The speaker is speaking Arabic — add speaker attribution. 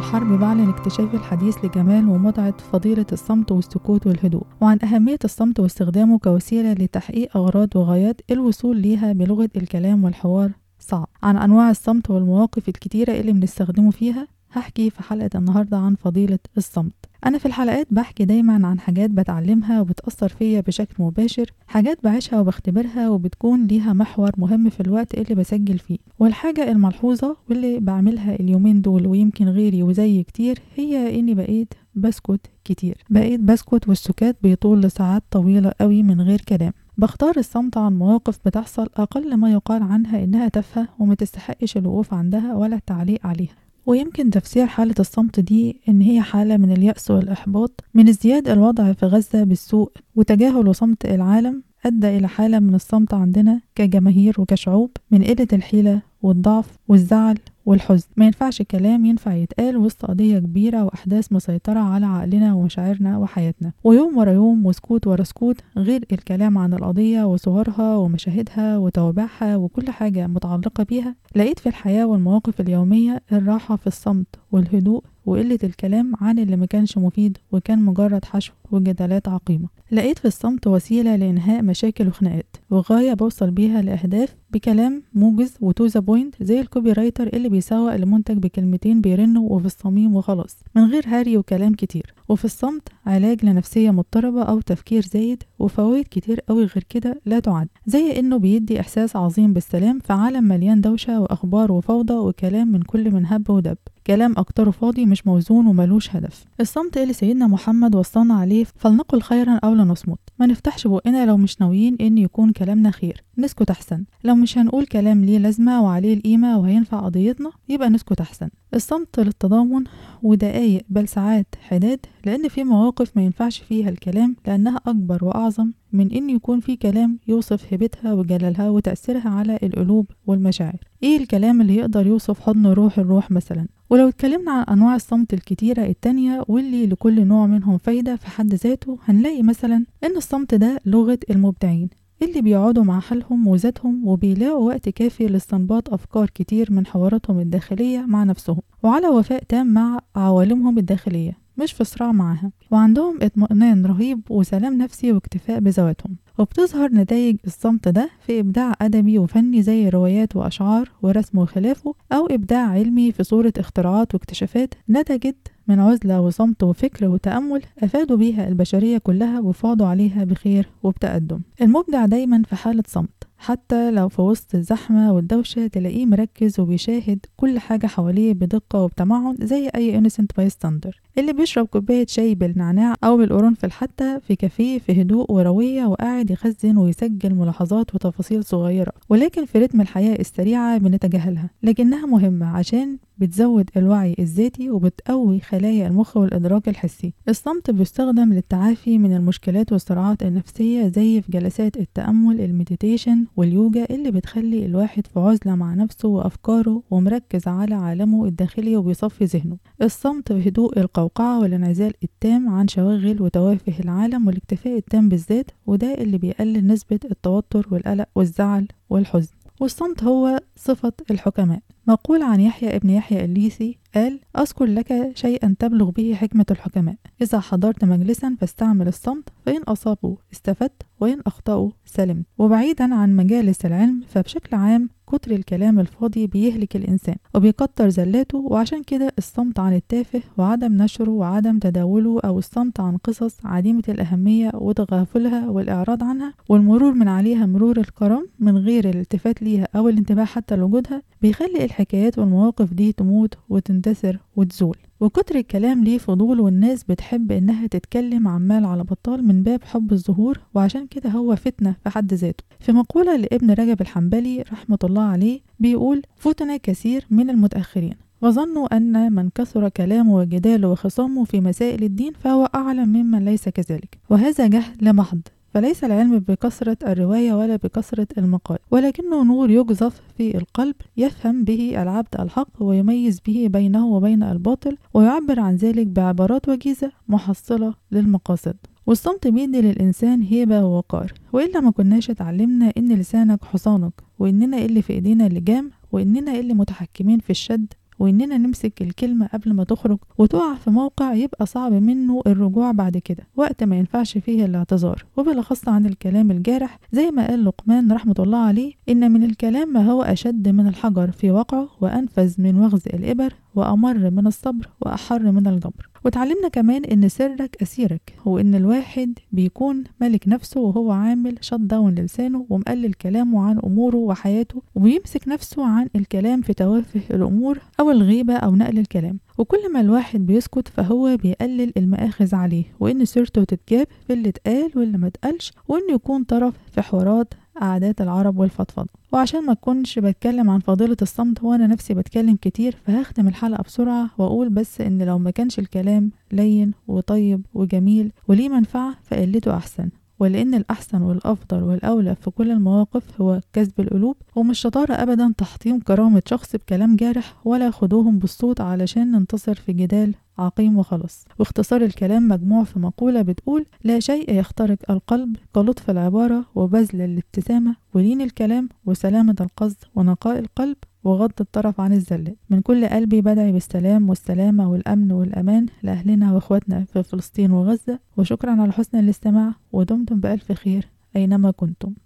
Speaker 1: الحرب بعلن اكتشافي الحديث لجمال ومتعة فضيلة الصمت والسكوت والهدوء وعن أهمية الصمت واستخدامه كوسيلة لتحقيق أغراض وغايات الوصول ليها بلغة الكلام والحوار صعب. عن أنواع الصمت والمواقف الكتيرة اللي بنستخدمه فيها هحكي في حلقة النهاردة عن فضيلة الصمت. أنا في الحلقات بحكي دايما عن حاجات بتعلمها وبتأثر فيا بشكل مباشر حاجات بعيشها وبختبرها وبتكون ليها محور مهم في الوقت اللي بسجل فيه. والحاجة الملحوظة واللي بعملها اليومين دول ويمكن غيري وزي كتير هي إني بقيت بسكت كتير. بقيت بسكت والسكات بيطول لساعات طويلة قوي من غير كلام. بختار الصمت عن مواقف بتحصل أقل ما يقال عنها إنها تافهة وما تستحقش الوقوف عندها ولا التعليق عليها. ويمكن تفسير حالة الصمت دي إن هي حالة من اليأس والإحباط من ازدياد الوضع في غزة بالسوء وتجاهل وصمت العالم أدى إلى حالة من الصمت عندنا كجماهير وكشعوب من قلة الحيلة والضعف والزعل والحزن. ما ينفعش كلام ينفع يتقال وسط قضية كبيرة وأحداث مسيطرة على عقلنا ومشاعرنا وحياتنا. ويوم ورا يوم وسكوت ورا سكوت غير الكلام عن القضية وصورها ومشاهدها وتوابعها وكل حاجة متعلقة بيها لقيت في الحياة والمواقف اليومية الراحة في الصمت والهدوء وقلة الكلام عن اللي ما كانش مفيد وكان مجرد حشو وجدالات عقيمة. لقيت في الصمت وسيلة لإنهاء مشاكل وخناقات وغاية بوصل بيها لأهداف بكلام موجز و to the point زي ال copywriter اللي بيسوق المنتج بكلمتين بيرنوا وفي الصميم وخلاص من غير هري وكلام كتير. وفي الصمت علاج لنفسية مضطربة أو تفكير زايد وفوائد كتير قوي غير كده لا تعد زي إنه بيدي إحساس عظيم بالسلام في عالم مليان دوشة وأخبار وفوضى وكلام من كل من هب ودب. كلام أكتره فاضي مش موزون وملوش هدف. الصمت اللي سيدنا محمد وصانا عليه فلنقل خيرا أو لنصمت. ما نفتحش بقنا لو مش ناويين إن يكون كلامنا خير. نسكت أحسن. لو مش هنقول كلام ليه لازمة وعليه القيمة وهينفع قضيتنا يبقى نسكت أحسن. الصمت للتضامن ودقايق بل ساعات حداد لأن في مواقف ما ينفعش فيها الكلام لأنها أكبر وأعظم من إن يكون في كلام يوصف هيبتها وجلالها وتأثيرها على القلوب والمشاعر. إيه الكلام اللي يقدر يوصف حضن روح الروح مثلا؟ ولو اتكلمنا عن أنواع الصمت الكتيرة التانية واللي لكل نوع منهم فايدة في حد ذاته هنلاقي مثلا إن الصمت ده لغة المبدعين. اللي بيقعدوا مع حالهم وذاتهم وبيلاقوا وقت كافي لاستنباط أفكار كتير من حواراتهم الداخلية مع نفسهم وعلى وفاء تام مع عوالمهم الداخلية مش في صراع معاها. وعندهم اطمئنان رهيب وسلام نفسي واكتفاء بذواتهم. وبتظهر نتائج الصمت ده في إبداع أدبي وفني زي روايات وأشعار ورسم وخلافه أو إبداع علمي في صورة اختراعات واكتشافات نتجت من عزلة وصمت وفكر وتأمل أفادوا بيها البشرية كلها وفاضوا عليها بخير وبتقدم. المبدع دايما في حالة صمت. حتى لو في وسط الزحمة والدوشة تلاقيه مركز وبيشاهد كل حاجة حواليه بدقة وبتمعن زي أي innocent bystander. اللي بيشرب كوباية شاي بالنعناع أو بالقرنفل حتى في كافيه في هدوء وروية وقاعد يخزن ويسجل ملاحظات وتفاصيل صغيرة. ولكن في رتم الحياة السريعة بنتجاهلها. لكنها مهمة عشان بتزود الوعي الذاتي وبتقوي خلايا المخ والإدراك الحسي. الصمت بيستخدم للتعافي من المشكلات والصراعات النفسية زي في جلسات التأمل المديتيشن واليوجا اللي بتخلي الواحد في عزلة مع نفسه وأفكاره ومركز على عالمه الداخلي وبيصفي ذهنه. الصمت بهدوء القوقعة والانعزال التام عن شواغل وتوافه العالم والاكتفاء التام بالذات وده اللي بيقلل نسبة التوتر والقلق والزعل والحزن. والصمت هو صفة الحكماء. مقول عن يحيى ابن يحيى الليثي قال أذكر لك شيئا تبلغ به حكمة الحكماء. إذا حضرت مجلسا فاستعمل الصمت فإن أصابوا استفدت وإن أخطأوا سلمت. وبعيدا عن مجالس العلم فبشكل عام كتر الكلام الفاضي بيهلك الإنسان وبيكتر زلاته وعشان كده الصمت عن التافه وعدم نشره وعدم تداوله أو الصمت عن قصص عديمة الأهمية وتغافلها والإعراض عنها والمرور من عليها مرور الكرام من غير الالتفات ليها أو الانتباه حتى لوجودها بيخلي الحكايات والمواقف دي تموت وتندثر وتزول. وكتر الكلام ليه فضول والناس بتحب إنها تتكلم عمال على بطال من باب حب الظهور وعشان كده هو فتنة في حد ذاته. في مقولة لابن رجب الحنبلي رحمة الله عليه بيقول فتن كثير من المتأخرين وظنوا أن من كثر كلامه وجداله وخصامه في مسائل الدين فهو أعلم ممن ليس كذلك وهذا جهل محض فليس العلم بكثرة الرواية ولا بكثرة المقال ولكنه نور يقذف في القلب يفهم به العبد الحق ويميز به بينه وبين الباطل ويعبر عن ذلك بعبارات وجيزة محصلة للمقاصد. والصمت بيدي للإنسان هيبة ووقار. وإلا ما كناش اتعلمنا إن لسانك حصانك وإننا اللي في إيدينا اللجام وإننا اللي متحكمين في الشد وإننا نمسك الكلمة قبل ما تخرج وتقع في موقع يبقى صعب منه الرجوع بعد كده وقت ما ينفعش فيه الاعتذار. وبالأخص عن الكلام الجارح زي ما قال لقمان رحمة الله عليه إن من الكلام ما هو أشد من الحجر في وقعه وأنفذ من وغز الإبر وأمر من الصبر وأحر من الجبر. وتعلمنا كمان إن سرك أسيرك وإن الواحد بيكون ملك نفسه وهو عامل شت داون للسانه ومقلل كلامه عن أموره وحياته وبيمسك نفسه عن الكلام في توافه الأمور أو الغيبة أو نقل الكلام. وكل ما الواحد بيسكت فهو بيقلل المآخذ عليه وإن سيرته تتجاب في اللي اتقال واللي ما اتقالش وإنه يكون طرف في حوارات عادات العرب والفضفضة. وعشان ما أكونش بتكلم عن فضيلة الصمت وأنا نفسي بتكلم كتير فهختم الحلقة بسرعة وأقول بس إن لو ما كانش الكلام لين وطيب وجميل وليه منفعة فقلته أحسن. ولأن الأحسن والأفضل والأولى في كل المواقف هو كسب القلوب ومش شطارة أبدا تحطيم كرامة شخص بكلام جارح ولا خدوهم بالصوت علشان ننتصر في جدال عقيم وخلص واختصار الكلام مجموع في مقولة بتقول لا شيء يخترق القلب كلطف العبارة وبذل الابتسامة ولين الكلام وسلامة القصد ونقاء القلب وغض الطرف عن الزلات من كل قلبي بدعي بالسلام والسلامة والأمن والأمان لأهلنا وإخواتنا في فلسطين وغزة. وشكرا على حسن الاستماع ودمتم بألف خير أينما كنتم.